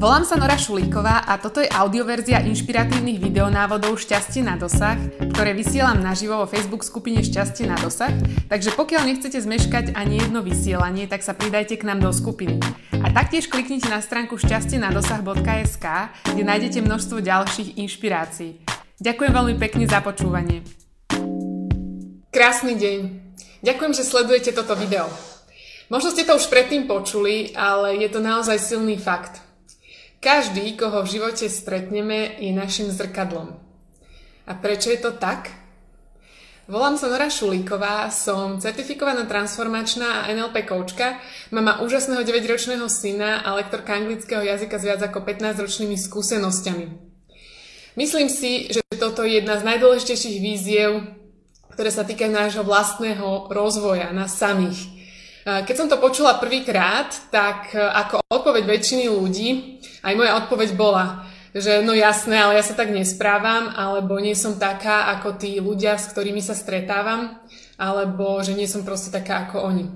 Volám sa Nora Šulíková a toto je audioverzia inšpiratívnych videonávodov Šťastie na dosah, ktoré vysielam naživo vo Facebook skupine Šťastie na dosah, takže pokiaľ nechcete zmeškať ani jedno vysielanie, tak sa pridajte k nám do skupiny. A taktiež kliknite na stránku šťastieNadosah.sk, kde nájdete množstvo ďalších inšpirácií. Ďakujem veľmi pekne za počúvanie. Krásny deň. Ďakujem, že sledujete toto video. Možno ste to už predtým počuli, ale je to naozaj silný fakt. Každý, koho v živote stretneme, je našim zrkadlom. A prečo je to tak? Volám sa Nora Šulíková, som certifikovaná transformačná a NLP koučka, mama úžasného 9-ročného syna a lektorka anglického jazyka s viac ako 15-ročnými skúsenosťami. Myslím si, že toto je jedna z najdôležitejších víziev, ktoré sa týkajú nášho vlastného rozvoja, nás samých. Keď som to počula prvýkrát, tak e, ako odpoveď väčšiny ľudí, aj moja odpoveď bola, že no jasné, ale ja sa tak nesprávam, alebo nie som taká ako tí ľudia, s ktorými sa stretávam, alebo že nie som proste taká ako oni.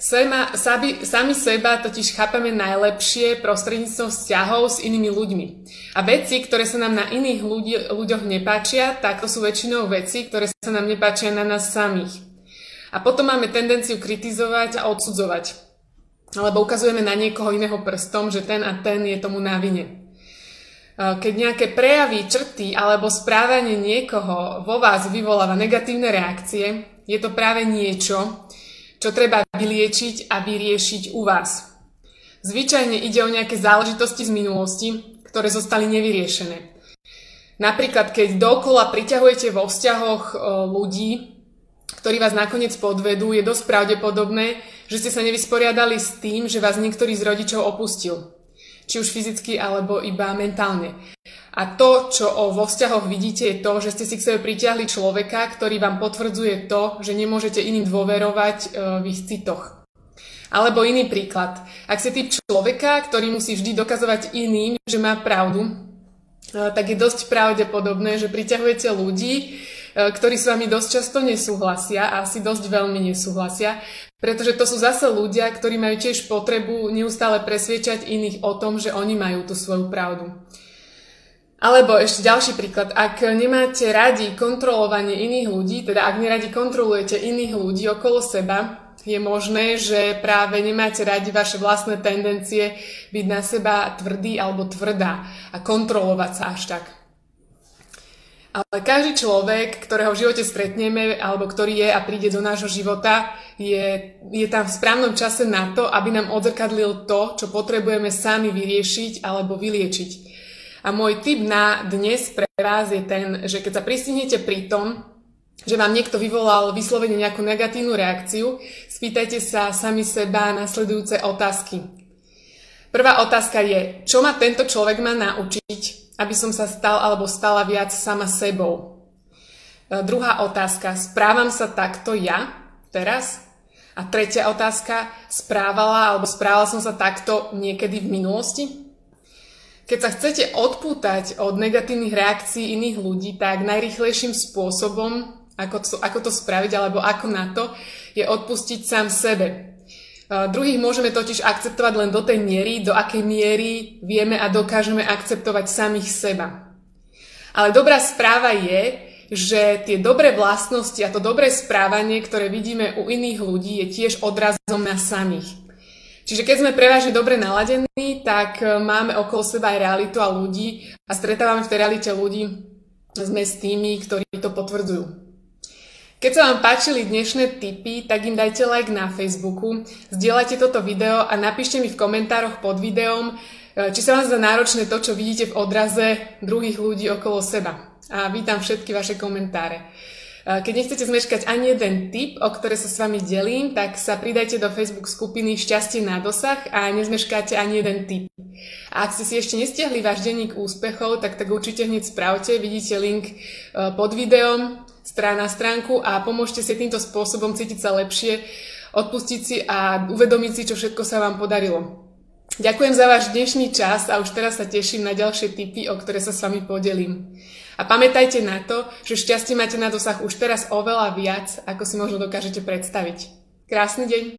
Sema, sami, sami seba totiž chápame najlepšie prostredníctvom vzťahov s inými ľuďmi. A veci, ktoré sa nám na iných ľudí, ľuďoch nepáčia, tak to sú väčšinou veci, ktoré sa nám nepáčia na nás samých. A potom máme tendenciu kritizovať a odsudzovať. Alebo ukazujeme na niekoho iného prstom, že ten a ten je tomu na vine. Keď nejaké prejavy, črty alebo správanie niekoho vo vás vyvoláva negatívne reakcie, je to práve niečo, čo treba vyliečiť a vyriešiť u vás. Zvyčajne ide o nejaké záležitosti z minulosti, ktoré zostali nevyriešené. Napríklad, keď dokola priťahujete vo vzťahoch ľudí, ktorí vás nakoniec podvedú, je dosť pravdepodobné, že ste sa nevysporiadali s tým, že vás niektorý z rodičov opustil. Či už fyzicky, alebo iba mentálne. A to, čo o vo vzťahoch vidíte, je to, že ste si k sebe pritiahli človeka, ktorý vám potvrdzuje to, že nemôžete iným dôverovať e, v ich citoch. Alebo iný príklad. Ak ste typ človeka, ktorý musí vždy dokazovať iným, že má pravdu, e, tak je dosť pravdepodobné, že priťahujete ľudí, ktorí s vami dosť často nesúhlasia a asi dosť veľmi nesúhlasia, pretože to sú zase ľudia, ktorí majú tiež potrebu neustále presviečať iných o tom, že oni majú tú svoju pravdu. Alebo ešte ďalší príklad, ak nemáte radi kontrolovanie iných ľudí, teda ak neradi kontrolujete iných ľudí okolo seba, je možné, že práve nemáte radi vaše vlastné tendencie byť na seba tvrdý alebo tvrdá a kontrolovať sa až tak. Ale každý človek, ktorého v živote stretneme, alebo ktorý je a príde do nášho života, je, je tam v správnom čase na to, aby nám odzrkadlil to, čo potrebujeme sami vyriešiť alebo vyliečiť. A môj tip na dnes pre vás je ten, že keď sa pristihnete pri tom, že vám niekto vyvolal vyslovene nejakú negatívnu reakciu, spýtajte sa sami seba nasledujúce otázky. Prvá otázka je, čo ma tento človek má naučiť, aby som sa stal alebo stala viac sama sebou. E, druhá otázka, správam sa takto ja teraz? A tretia otázka, správala alebo správala som sa takto niekedy v minulosti? Keď sa chcete odpútať od negatívnych reakcií iných ľudí, tak najrychlejším spôsobom, ako to, ako to spraviť alebo ako na to, je odpustiť sám sebe. Druhých môžeme totiž akceptovať len do tej miery, do akej miery vieme a dokážeme akceptovať samých seba. Ale dobrá správa je, že tie dobré vlastnosti a to dobré správanie, ktoré vidíme u iných ľudí, je tiež odrazom na samých. Čiže keď sme prevažne dobre naladení, tak e, máme okolo seba aj realitu a ľudí a stretávame v tej realite ľudí, sme s tými, ktorí to potvrdzujú. Keď sa vám páčili dnešné tipy, tak im dajte like na Facebooku, zdieľajte toto video a napíšte mi v komentároch pod videom, e, či sa vám zdá náročné to, čo vidíte v odraze druhých ľudí okolo seba. A vítam všetky vaše komentáre. E, keď nechcete zmeškať ani jeden tip, o ktoré sa s vami delím, tak sa pridajte do Facebook skupiny Šťastie na dosah a nezmeškáte ani jeden tip. A ak ste si ešte nestiahli váš denník úspechov, tak tak určite hneď spravte, vidíte link e, pod videom, strana stránku a pomôžte si týmto spôsobom cítiť sa lepšie, odpustiť si a uvedomiť si, čo všetko sa vám podarilo. Ďakujem za váš dnešný čas a už teraz sa teším na ďalšie tipy, o ktoré sa s vami podelím. A pamätajte na to, že šťastie máte na dosah už teraz oveľa viac, ako si možno dokážete predstaviť. Krásny deň!